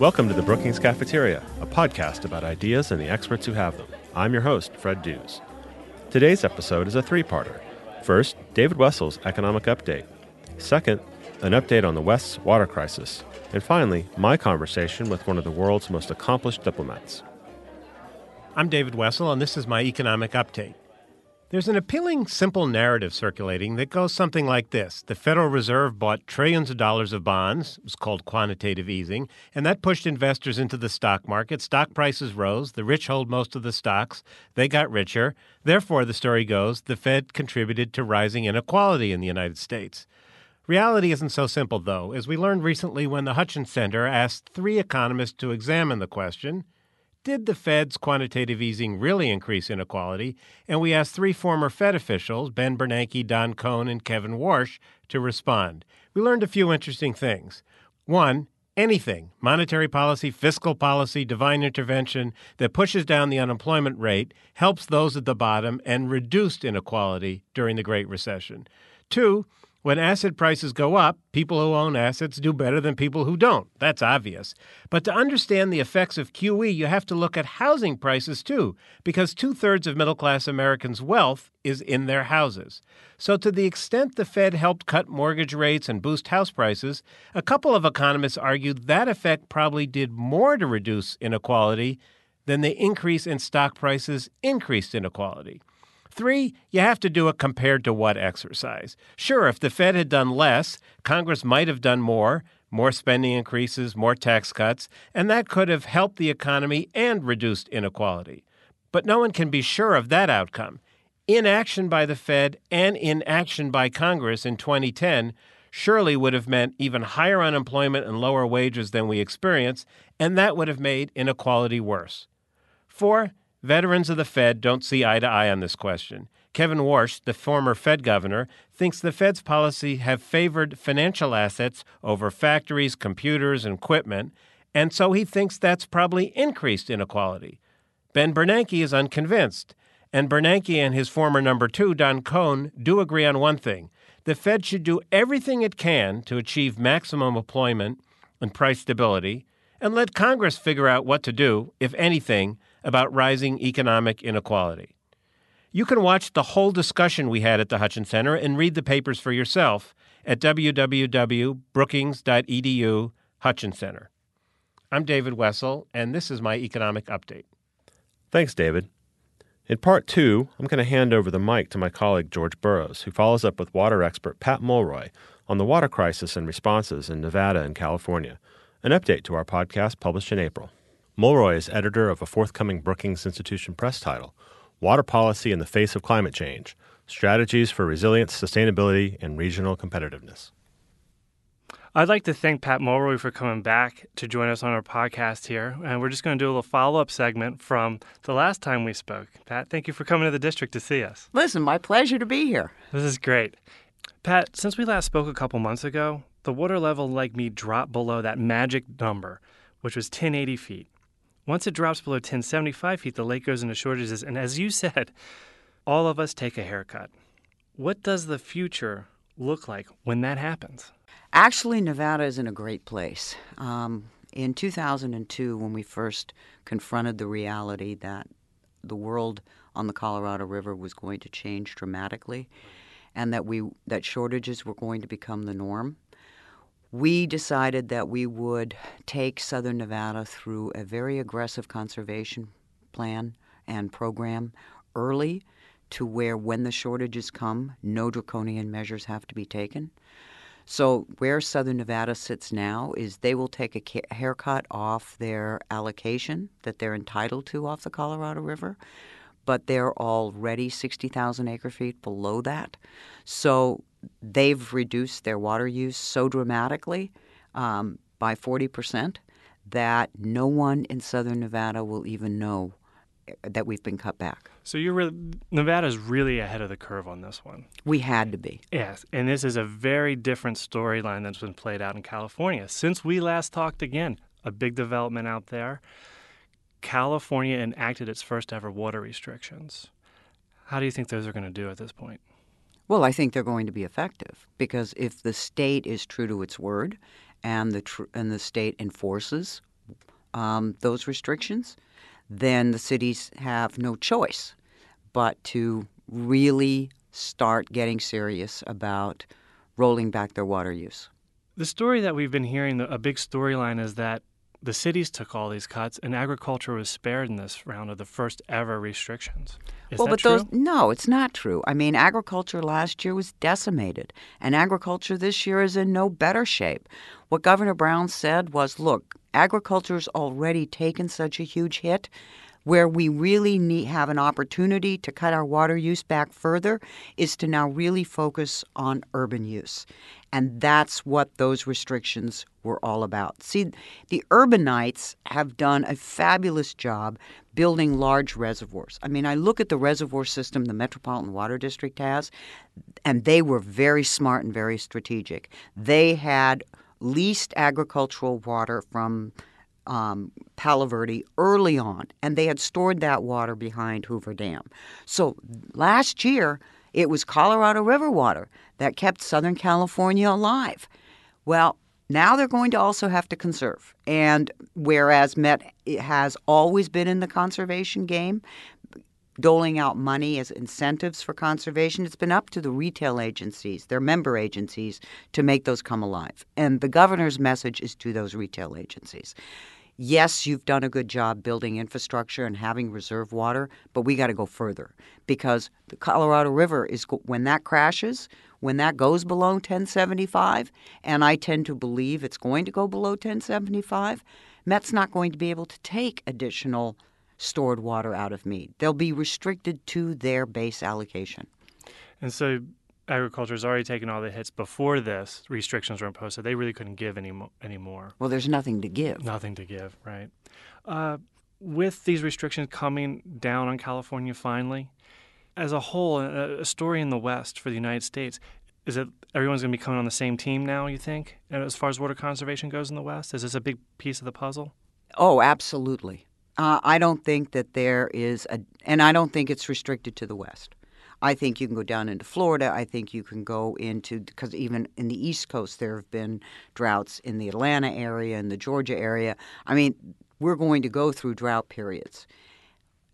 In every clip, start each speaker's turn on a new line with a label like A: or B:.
A: Welcome to the Brookings Cafeteria, a podcast about ideas and the experts who have them. I'm your host, Fred Dews. Today's episode is a three parter. First, David Wessel's economic update. Second, an update on the West's water crisis. And finally, my conversation with one of the world's most accomplished diplomats.
B: I'm David Wessel, and this is my economic update. There's an appealing, simple narrative circulating that goes something like this The Federal Reserve bought trillions of dollars of bonds, it was called quantitative easing, and that pushed investors into the stock market. Stock prices rose, the rich hold most of the stocks, they got richer. Therefore, the story goes, the Fed contributed to rising inequality in the United States. Reality isn't so simple, though, as we learned recently when the Hutchins Center asked three economists to examine the question did the Fed's quantitative easing really increase inequality? And we asked three former Fed officials, Ben Bernanke, Don Cohn, and Kevin Warsh, to respond. We learned a few interesting things. One, anything, monetary policy, fiscal policy, divine intervention that pushes down the unemployment rate helps those at the bottom and reduced inequality during the Great Recession. Two, when asset prices go up, people who own assets do better than people who don't. That's obvious. But to understand the effects of QE, you have to look at housing prices too, because two thirds of middle class Americans' wealth is in their houses. So, to the extent the Fed helped cut mortgage rates and boost house prices, a couple of economists argued that effect probably did more to reduce inequality than the increase in stock prices increased inequality. Three, you have to do it compared to what exercise. Sure, if the Fed had done less, Congress might have done more, more spending increases, more tax cuts, and that could have helped the economy and reduced inequality. But no one can be sure of that outcome. Inaction by the Fed and inaction by Congress in 2010 surely would have meant even higher unemployment and lower wages than we experience, and that would have made inequality worse. Four, Veterans of the Fed don't see eye to eye on this question. Kevin Warsh, the former Fed governor, thinks the Fed's policy have favored financial assets over factories, computers, and equipment, and so he thinks that's probably increased inequality. Ben Bernanke is unconvinced, and Bernanke and his former number two, Don Cohn, do agree on one thing. The Fed should do everything it can to achieve maximum employment and price stability, and let Congress figure out what to do, if anything, about rising economic inequality. You can watch the whole discussion we had at the Hutchins Center and read the papers for yourself at www.brookings.edu Hutchins Center. I'm David Wessel, and this is my economic update.
A: Thanks, David. In part two, I'm going to hand over the mic to my colleague George Burroughs, who follows up with water expert Pat Mulroy on the water crisis and responses in Nevada and California, an update to our podcast published in April. Mulroy is editor of a forthcoming Brookings Institution Press title, Water Policy in the Face of Climate Change Strategies for Resilience, Sustainability, and Regional Competitiveness.
C: I'd like to thank Pat Mulroy for coming back to join us on our podcast here. And we're just going to do a little follow up segment from the last time we spoke. Pat, thank you for coming to the district to see us.
D: Listen, my pleasure to be here.
C: This is great. Pat, since we last spoke a couple months ago, the water level Lake Mead dropped below that magic number, which was 1080 feet. Once it drops below 1075 feet, the lake goes into shortages. And as you said, all of us take a haircut. What does the future look like when that happens?
D: Actually, Nevada is in a great place. Um, in 2002, when we first confronted the reality that the world on the Colorado River was going to change dramatically, and that we that shortages were going to become the norm, we decided that we would take Southern Nevada through a very aggressive conservation plan and program early to where when the shortages come, no draconian measures have to be taken. So, where Southern Nevada sits now is they will take a haircut off their allocation that they're entitled to off the Colorado River, but they're already 60,000 acre feet below that. So, they've reduced their water use so dramatically um, by 40% that no one in southern Nevada will even know eh, that we've been cut back.
C: So you're really, Nevada's really ahead of the curve on this one.
D: We had to be.
C: Yes, and this is a very different storyline that's been played out in California since we last talked again. A big development out there. California enacted its first ever water restrictions. How do you think those are going to do at this point?
D: Well, I think they're going to be effective because if the state is true to its word and the tr- and the state enforces um, those restrictions, then the cities have no choice but to really start getting serious about rolling back their water use.
C: The story that we've been hearing, a big storyline, is that the cities took all these cuts and agriculture was spared in this round of the first ever restrictions. Is
D: well, but
C: true?
D: those no, it's not true. I mean, agriculture last year was decimated, and agriculture this year is in no better shape. What Governor Brown said was, "Look, agriculture's already taken such a huge hit where we really need have an opportunity to cut our water use back further is to now really focus on urban use. And that's what those restrictions were all about. See, the urbanites have done a fabulous job building large reservoirs. I mean, I look at the reservoir system the Metropolitan Water District has, and they were very smart and very strategic. They had leased agricultural water from um, Palo Verde early on, and they had stored that water behind Hoover Dam. So last year, it was Colorado River water that kept Southern California alive. Well, now they're going to also have to conserve. And whereas Met has always been in the conservation game, doling out money as incentives for conservation, it's been up to the retail agencies, their member agencies, to make those come alive. And the governor's message is to those retail agencies. Yes, you've done a good job building infrastructure and having reserve water, but we got to go further because the Colorado River is when that crashes, when that goes below 1075, and I tend to believe it's going to go below 1075, Met's not going to be able to take additional stored water out of Mead. They'll be restricted to their base allocation.
C: And so agriculture has already taken all the hits before this restrictions were imposed, so they really couldn't give any mo- anymore.
D: Well, there's nothing to give.
C: Nothing to give, right? Uh, with these restrictions coming down on California finally, as a whole, a, a story in the West for the United States, is it everyone's going to be coming on the same team now, you think, and as far as water conservation goes in the West? Is this a big piece of the puzzle?
D: Oh, absolutely. Uh, I don't think that there is a, and I don't think it's restricted to the West. I think you can go down into Florida. I think you can go into because even in the East Coast there have been droughts in the Atlanta area and the Georgia area. I mean, we're going to go through drought periods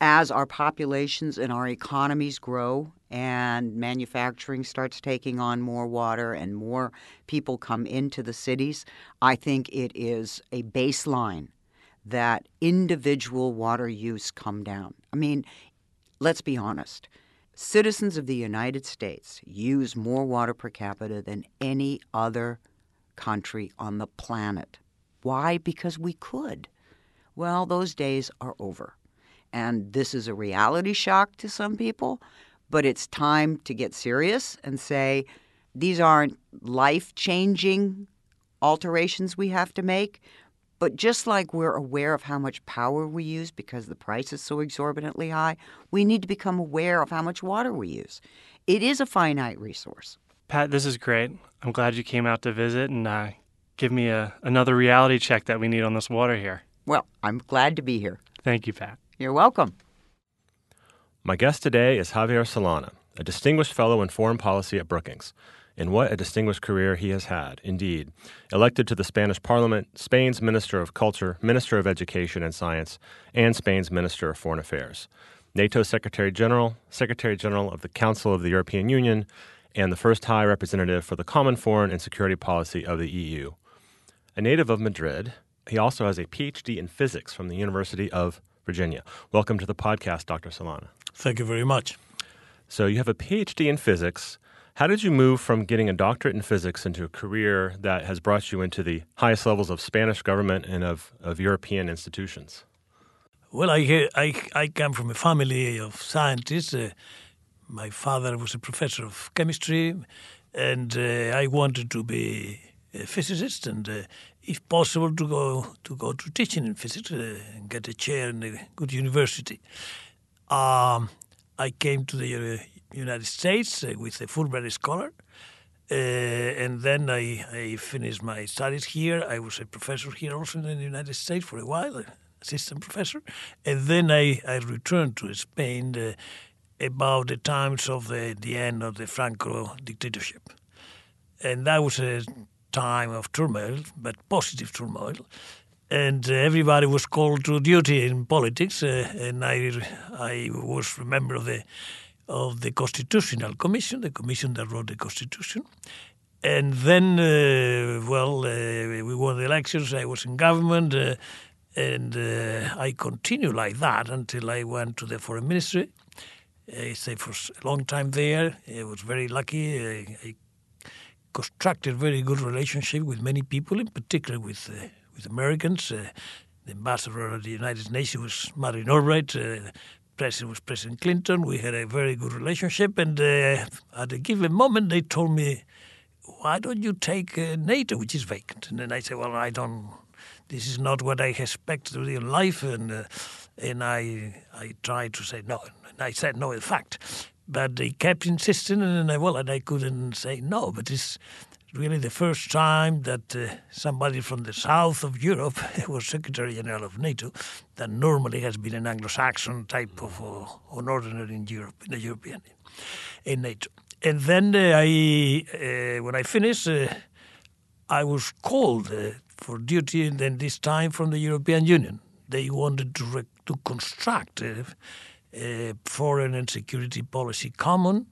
D: as our populations and our economies grow and manufacturing starts taking on more water and more people come into the cities, I think it is a baseline that individual water use come down. I mean, let's be honest. Citizens of the United States use more water per capita than any other country on the planet. Why? Because we could. Well, those days are over. And this is a reality shock to some people, but it's time to get serious and say these aren't life changing alterations we have to make. But just like we're aware of how much power we use because the price is so exorbitantly high, we need to become aware of how much water we use. It is a finite resource.
C: Pat, this is great. I'm glad you came out to visit and uh, give me a, another reality check that we need on this water here.
D: Well, I'm glad to be here.
C: Thank you, Pat.
D: You're welcome.
A: My guest today is Javier Solana, a distinguished fellow in foreign policy at Brookings. And what a distinguished career he has had, indeed. Elected to the Spanish Parliament, Spain's Minister of Culture, Minister of Education and Science, and Spain's Minister of Foreign Affairs. NATO Secretary General, Secretary General of the Council of the European Union, and the first High Representative for the Common Foreign and Security Policy of the EU. A native of Madrid, he also has a PhD in physics from the University of Virginia. Welcome to the podcast, Dr. Solana.
E: Thank you very much.
A: So, you have a PhD in physics. How did you move from getting a doctorate in physics into a career that has brought you into the highest levels of Spanish government and of, of European institutions?
E: Well, I, I, I come from a family of scientists. Uh, my father was a professor of chemistry, and uh, I wanted to be a physicist, and uh, if possible, to go to go to teaching in physics uh, and get a chair in a good university. Um, I came to the United States uh, with a Fulbright scholar. Uh, and then I, I, finished my studies here. I was a professor here also in the United States for a while, assistant professor. And then I, I returned to Spain uh, about the times of the, the end of the Franco dictatorship. And that was a time of turmoil, but positive turmoil. And uh, everybody was called to duty in politics, uh, and I, I was a member of the of the Constitutional Commission, the commission that wrote the Constitution. And then, uh, well, uh, we won the elections. I was in government, uh, and uh, I continued like that until I went to the foreign ministry. I stayed for a long time there. I was very lucky. I, I constructed very good relationship with many people, in particular with uh, with Americans. Uh, the ambassador of the United Nations was Madeleine Albright. Uh, president was President Clinton. We had a very good relationship, and uh, at a given moment, they told me, "Why don't you take uh, NATO, which is vacant?" And then I said, "Well, I don't. This is not what I expect to in life." And uh, and I I tried to say no, and I said no, in fact. But they kept insisting, and I, well, and I couldn't say no. But it's really the first time that uh, somebody from the south of Europe was Secretary General of NATO. That normally has been an Anglo-Saxon type of uh, an ordinary in Europe, in the European, in NATO. And then uh, I, uh, when I finished, uh, I was called uh, for duty, and then this time from the European Union. They wanted to to construct a foreign and security policy common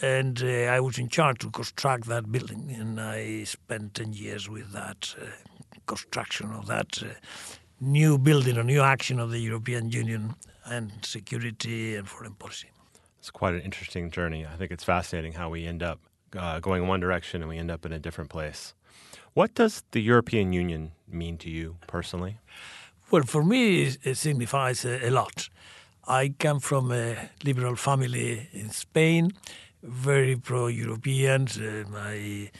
E: and uh, I was in charge to construct that building, and I spent ten years with that uh, construction of that uh, new building, a new action of the European Union and security and foreign policy.
A: It's quite an interesting journey. I think it's fascinating how we end up uh, going one direction and we end up in a different place. What does the European Union mean to you personally?
E: Well, for me, it signifies a, a lot. I come from a liberal family in Spain very pro-European. Uh, my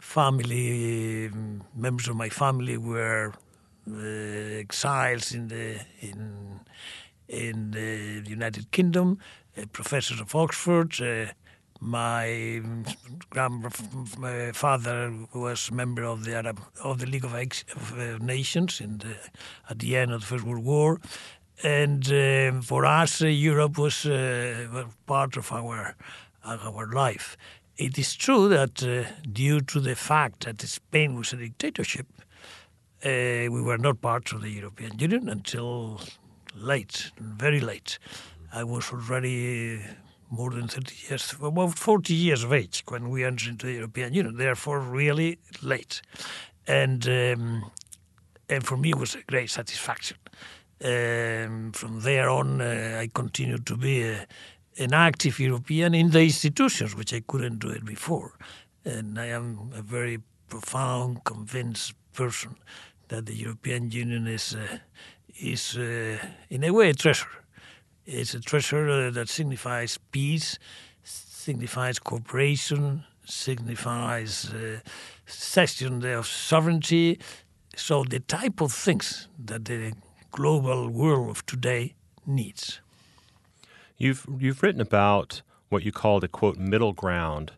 E: family, members of my family, were uh, exiles in the in in the United Kingdom, uh, professors of Oxford. Uh, my grandfather was a member of the Arab of the League of, Ex- of uh, Nations in the, at the end of the First World War, and uh, for us, Europe was part of our our life. It is true that uh, due to the fact that Spain was a dictatorship, uh, we were not part of the European Union until late, very late. I was already more than 30 years, about 40 years of age when we entered into the European Union, therefore really late. And, um, and for me it was a great satisfaction. Um, from there on, uh, I continued to be a, an active European in the institutions, which I couldn't do it before. And I am a very profound, convinced person that the European Union is, uh, is uh, in a way, a treasure. It's a treasure uh, that signifies peace, signifies cooperation, signifies uh, cession of sovereignty. So the type of things that the global world of today needs.
A: You've you've written about what you call the quote middle ground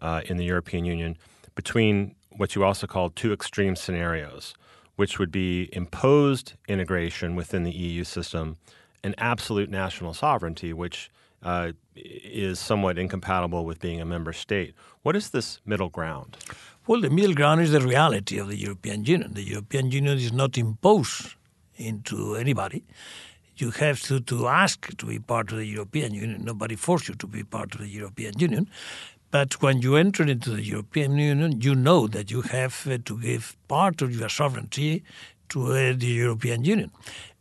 A: uh, in the European Union between what you also called two extreme scenarios, which would be imposed integration within the EU system and absolute national sovereignty, which uh, is somewhat incompatible with being a member state. What is this middle ground?
E: Well, the middle ground is the reality of the European Union. The European Union is not imposed into anybody you have to, to ask to be part of the European Union. Nobody forced you to be part of the European Union. But when you enter into the European Union, you know that you have uh, to give part of your sovereignty to uh, the European Union.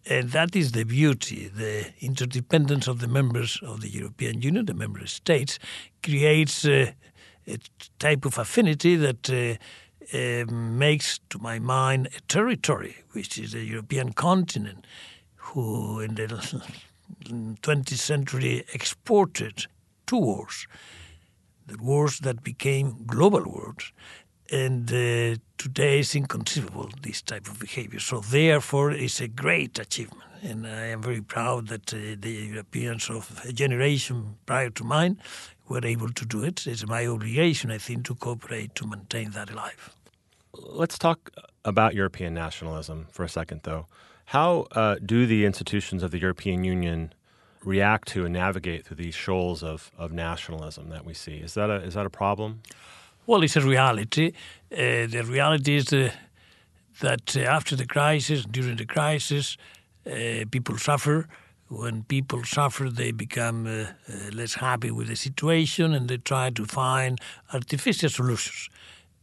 E: And that is the beauty. The interdependence of the members of the European Union, the member states, creates uh, a type of affinity that uh, uh, makes, to my mind, a territory, which is the European continent, who in the 20th century exported two wars, the wars that became global wars. And uh, today is inconceivable, this type of behavior. So therefore, it's a great achievement. And I am very proud that uh, the Europeans of a generation prior to mine were able to do it. It's my obligation, I think, to cooperate to maintain that alive.
A: Let's talk about European nationalism for a second, though. How uh, do the institutions of the European Union react to and navigate through these shoals of, of nationalism that we see? Is that a, is that a problem?
E: Well, it's a reality. Uh, the reality is uh, that uh, after the crisis, during the crisis, uh, people suffer. When people suffer, they become uh, less happy with the situation and they try to find artificial solutions.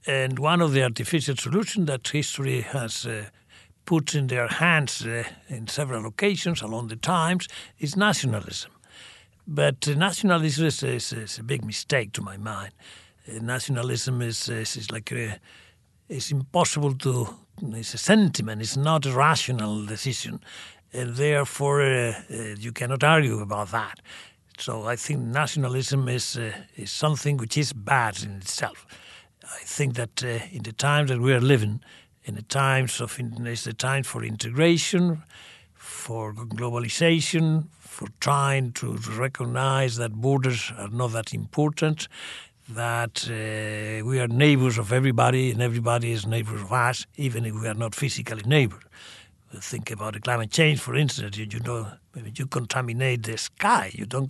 E: And one of the artificial solutions that history has put in their hands in several occasions along the times is nationalism. But nationalism is, is, is, a big mistake to my mind. nationalism is, is, like a, it's impossible to it's a sentiment it's not a rational decision and therefore uh, uh, you cannot argue about that so i think nationalism is uh, is something which is bad in itself i think that uh, in the times that we are living in the times of it's the time for integration for globalization for trying to recognize that borders are not that important that uh, we are neighbors of everybody and everybody is neighbors of us, even if we are not physically neighbors. Think about the climate change, for instance. You, you know, you contaminate the sky. You don't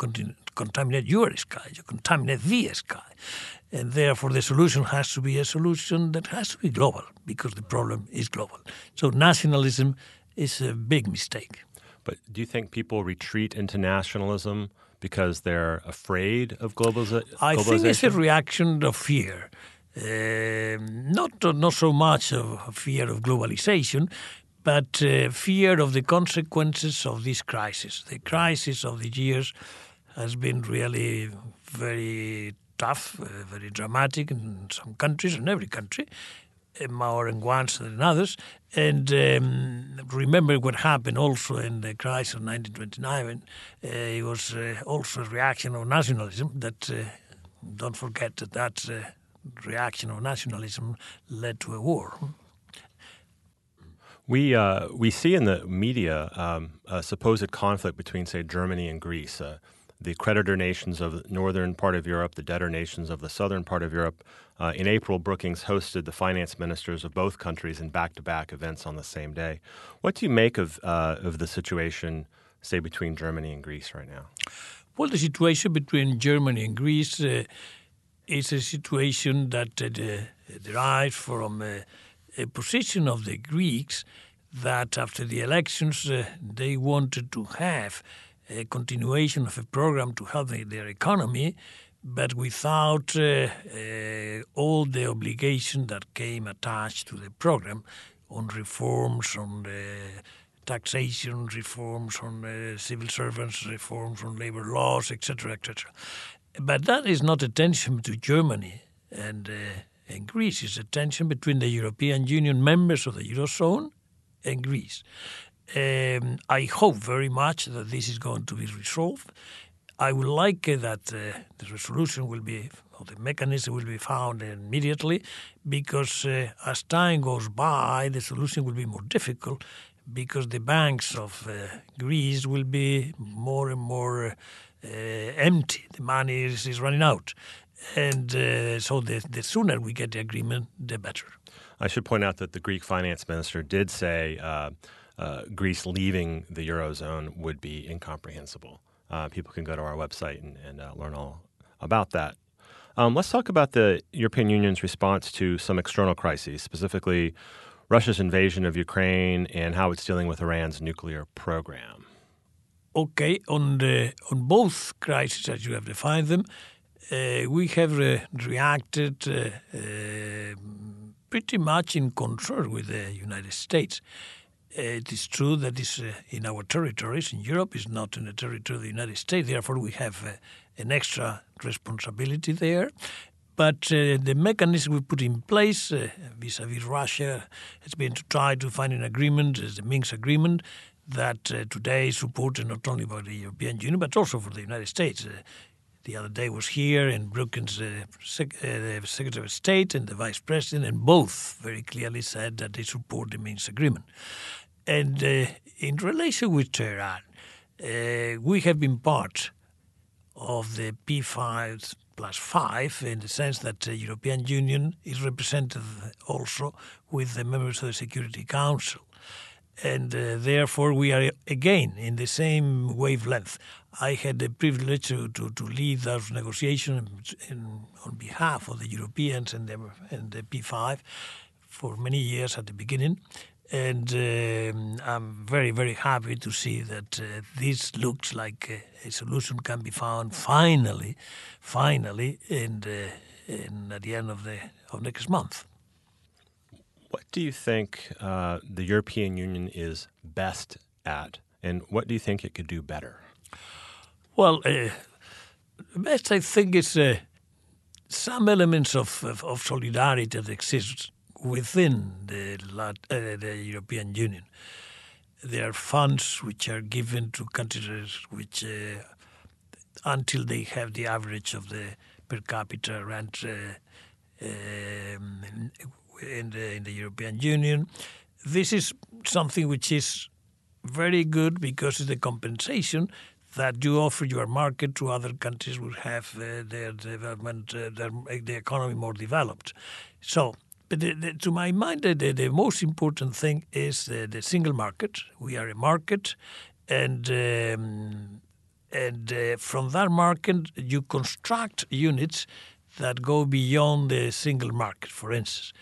E: contaminate your sky. You contaminate the sky. And therefore, the solution has to be a solution that has to be global because the problem is global. So, nationalism is a big mistake.
A: But do you think people retreat into nationalism because they're afraid of globaliza- globalization?
E: I think it's a reaction of fear. Uh, not not so much of fear of globalization, but uh, fear of the consequences of this crisis. The crisis of the years has been really very tough, uh, very dramatic in some countries, in every country, more in one than others. And um, remember what happened also in the crisis of 1929. Uh, it was uh, also a reaction of nationalism that, uh, don't forget that that uh, reaction of nationalism led to a war.
A: We, uh, we see in the media um, a supposed conflict between, say, Germany and Greece. Uh, the creditor nations of the northern part of Europe, the debtor nations of the southern part of Europe. Uh, in April, Brookings hosted the finance ministers of both countries in back-to-back events on the same day. What do you make of uh, of the situation, say, between Germany and Greece right now?
E: Well, the situation between Germany and Greece uh, is a situation that uh, derives from uh, a position of the Greeks that after the elections uh, they wanted to have a continuation of a program to help their economy, but without uh, uh, all the obligation that came attached to the program on reforms, on taxation reforms, on uh, civil servants reforms, on labor laws, etc., etc. But that is not a tension to Germany and, uh, and Greece. It's a tension between the European Union members of the Eurozone and Greece. Um, I hope very much that this is going to be resolved. I would like uh, that uh, the resolution will be, or the mechanism will be found immediately, because uh, as time goes by, the solution will be more difficult, because the banks of uh, Greece will be more and more uh, empty. The money is, is running out. And uh, so the, the sooner we get the agreement, the better.
A: I should point out that the Greek finance minister did say uh, Greece leaving the eurozone would be incomprehensible. Uh, people can go to our website and, and uh, learn all about that. Um, let's talk about the European Union's response to some external crises, specifically Russia's invasion of Ukraine and how it's dealing with Iran's nuclear program.
E: Okay, on the on both crises as you have defined them, uh, we have re- reacted uh, uh, pretty much in concert with the United States. Uh, it is true that is uh, in our territories in Europe is not in the territory of the United States. Therefore, we have uh, an extra responsibility there. But uh, the mechanism we put in place uh, vis-à-vis Russia has been to try to find an agreement, as the Minsk agreement, that uh, today is supported not only by the European Union but also for the United States. The other day was here, and Brookings, sec- the Secretary of State and the Vice President, and both very clearly said that they support the Minsk agreement. And uh, in relation with Tehran, uh, we have been part of the P5 plus 5 in the sense that the European Union is represented also with the members of the Security Council. and uh, therefore we are again in the same wavelength. I had the privilege to, to, to lead those negotiations in, on behalf of the Europeans and the, and the P5 for many years at the beginning. And um, I'm very, very happy to see that uh, this looks like a, a, solution can be found finally, finally, in, the, in at the end of the of next month.
A: What do you think uh, the European Union is best at, and what do you think it could do better?
E: Well, uh, best I think is uh, some elements of, of, of, solidarity that exists within the, uh, the European Union. There are funds which are given to countries which, uh, until they have the average of the per capita rent um, in the, in the European Union. This is something which is very good because it's the compensation that you offer your market to other countries who have uh, their development, uh, their, the economy more developed. So, but the, the, to my mind, the, the, most important thing is the, single market. We are a market, and um, and uh, from that market you construct units that go beyond the single market. For instance,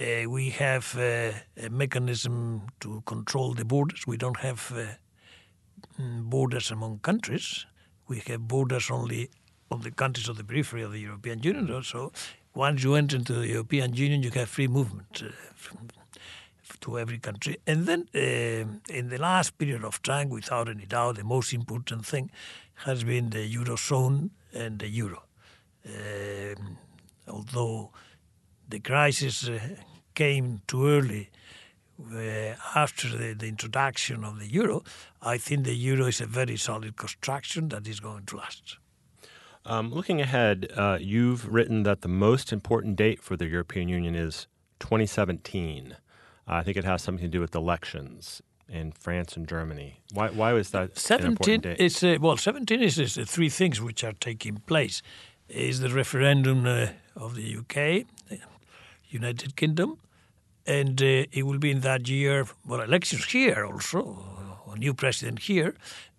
E: uh, we have uh, a mechanism to control the borders. We don't have uh, borders among countries. We have borders only on the countries of the periphery of the European Union. So once you enter into the European Union, you have free movement uh, to every country. And then uh, in the last period of time, without any doubt, the most important thing has been the Eurozone and the Euro. Um, although the crisis uh, came too early uh, after the, the, introduction of the euro, I think the euro is a very solid construction that is going to last.
A: Um, looking ahead, uh, you've written that the most important date for the European Union is 2017. I think it has something to do with elections in France and Germany. Why, why was that
E: 17
A: is
E: uh, well, 17 is, is three things which are taking place. Is the referendum uh, of the UK, United Kingdom, and uh, it will be in that year, well, elections here also, a new president here,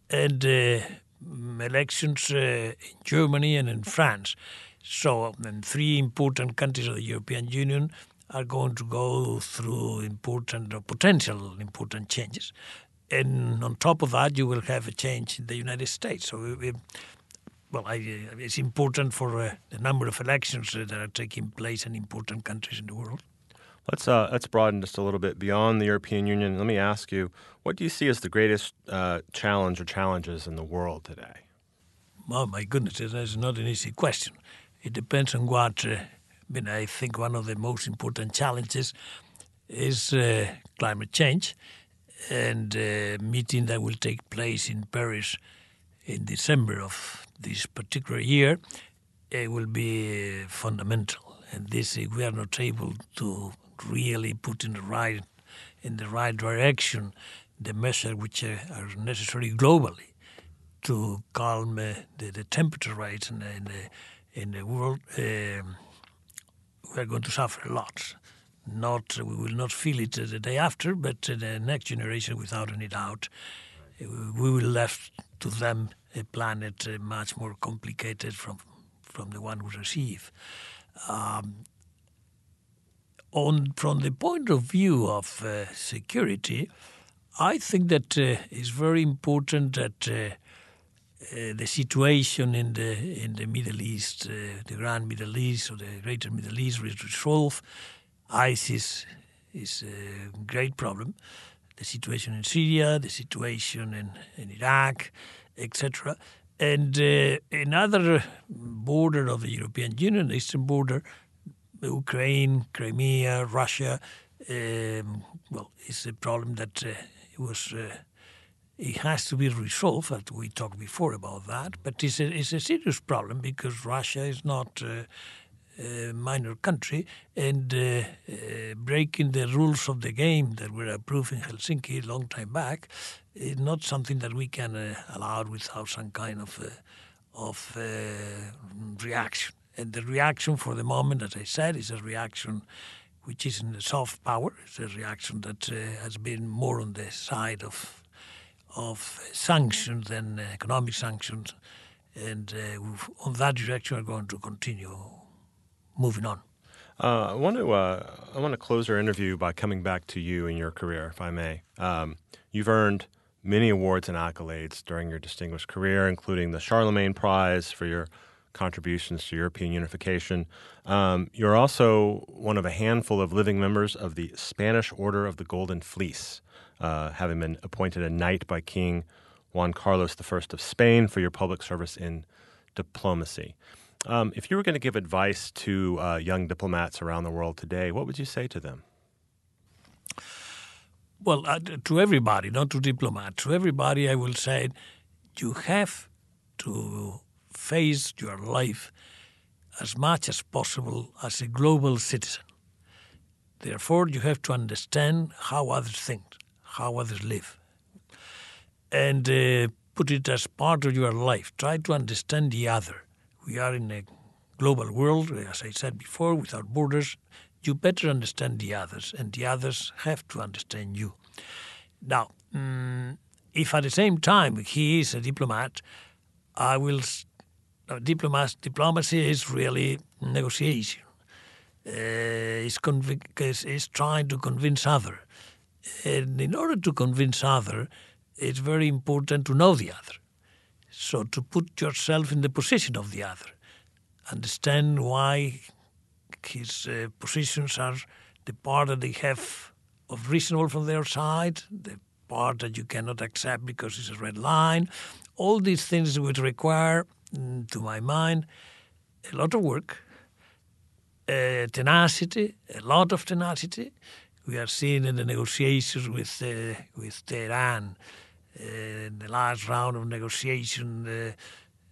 E: and uh, elections uh, in Germany and in France. So, three important countries of the European Union are going to go through important or potential important changes. And on top of that, you will have a change in the United States. So, we, well, I, it's important for uh, the number of elections that are taking place in important countries in the world.
A: Let's uh, let's broaden just a little bit beyond the European Union. Let me ask you, what do you see as the greatest uh, challenge or challenges in the world today?
E: Oh my goodness, that's not an easy question. It depends on what. Uh, I mean, I think one of the most important challenges is uh, climate change, and a uh, meeting that will take place in Paris in December of this particular year, it will be fundamental. And this, if we are not able to really put in the right in the right direction the measures which are, are necessary globally to calm uh, the, the, temperature rise in, in, the, in the world, um, we are going to suffer a lot. Not we will not feel it the day after, but the next generation, without any doubt, we will left to them a planet uh, much more complicated from from the one we receive. Um, on from the point of view of uh, security, I think that uh, it's very important that uh, uh the situation in the in the Middle East, uh, the Grand Middle East or the Greater Middle East, is resolved. ISIS is a great problem. The situation in Syria, the situation in, in Iraq, etc. And uh, another border of the European Union, the eastern border, Ukraine, Crimea, Russia. Um, well, it's a problem that uh, it was. Uh, it has to be resolved. As we talked before about that, but it's a, it's a serious problem because Russia is not uh, a minor country, and uh, uh, breaking the rules of the game that were approved in Helsinki a long time back is not something that we can uh, allow without some kind of of reaction. And the reaction for the moment, as I said, is a reaction which isn't a soft power. It's a reaction that uh, has been more on the side of of sanctions than economic sanctions, and uh, on that direction, we're going to continue moving on.
A: Uh, I want to uh, I want to close our interview by coming back to you and your career, if I may. Um, you've earned many awards and accolades during your distinguished career, including the Charlemagne Prize for your contributions to European unification. Um, you're also one of a handful of living members of the Spanish Order of the Golden Fleece, uh, having been appointed a knight by King Juan Carlos I of Spain for your public service in diplomacy. Um, if you were going to give advice to uh, young diplomats around the world today, what would you say to them?
E: Well, uh, to everybody, not to diplomats, to everybody, I will say you have to face your life as much as possible as a global citizen. Therefore, you have to understand how others think, how others live, and uh, put it as part of your life. Try to understand the other we are in a global world, as I said before, without borders. You better understand the others, and the others have to understand you. Now, um, if at the same time he is a diplomat, I will. Diplomacy is really negotiation. Uh, is, is trying to convince other, and in order to convince other, it's very important to know the other. So to put yourself in the position of the other, understand why his uh, positions are the part that they have of reasonable from their side, the part that you cannot accept because it's a red line. All these things would require, to my mind, a lot of work, uh, tenacity, a lot of tenacity. We are seeing in the negotiations with uh, with Tehran in the last round of negotiation, the,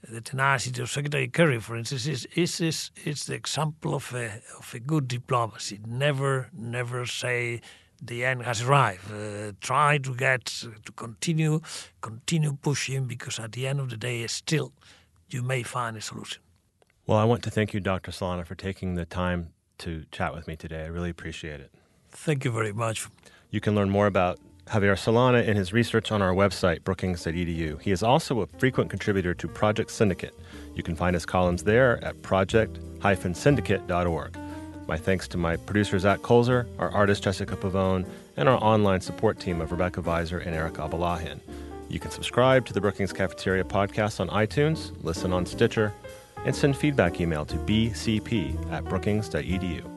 E: the tenacity of Secretary Kerry, for instance, is, is, is, is the example of a, of a good diplomacy. Never, never say the end has arrived. Uh, try to get to continue, continue pushing because at the end of the day, still, you may find a solution.
A: Well, I want to thank you, Dr. Solana, for taking the time to chat with me today. I really appreciate it.
E: Thank you very much.
A: You can learn more about Javier Solana and his research on our website, brookings.edu. He is also a frequent contributor to Project Syndicate. You can find his columns there at project-syndicate.org. My thanks to my producer, Zach Kulzer, our artist, Jessica Pavone, and our online support team of Rebecca Viser and Eric Abalahin. You can subscribe to the Brookings Cafeteria podcast on iTunes, listen on Stitcher, and send feedback email to bcp at brookings.edu.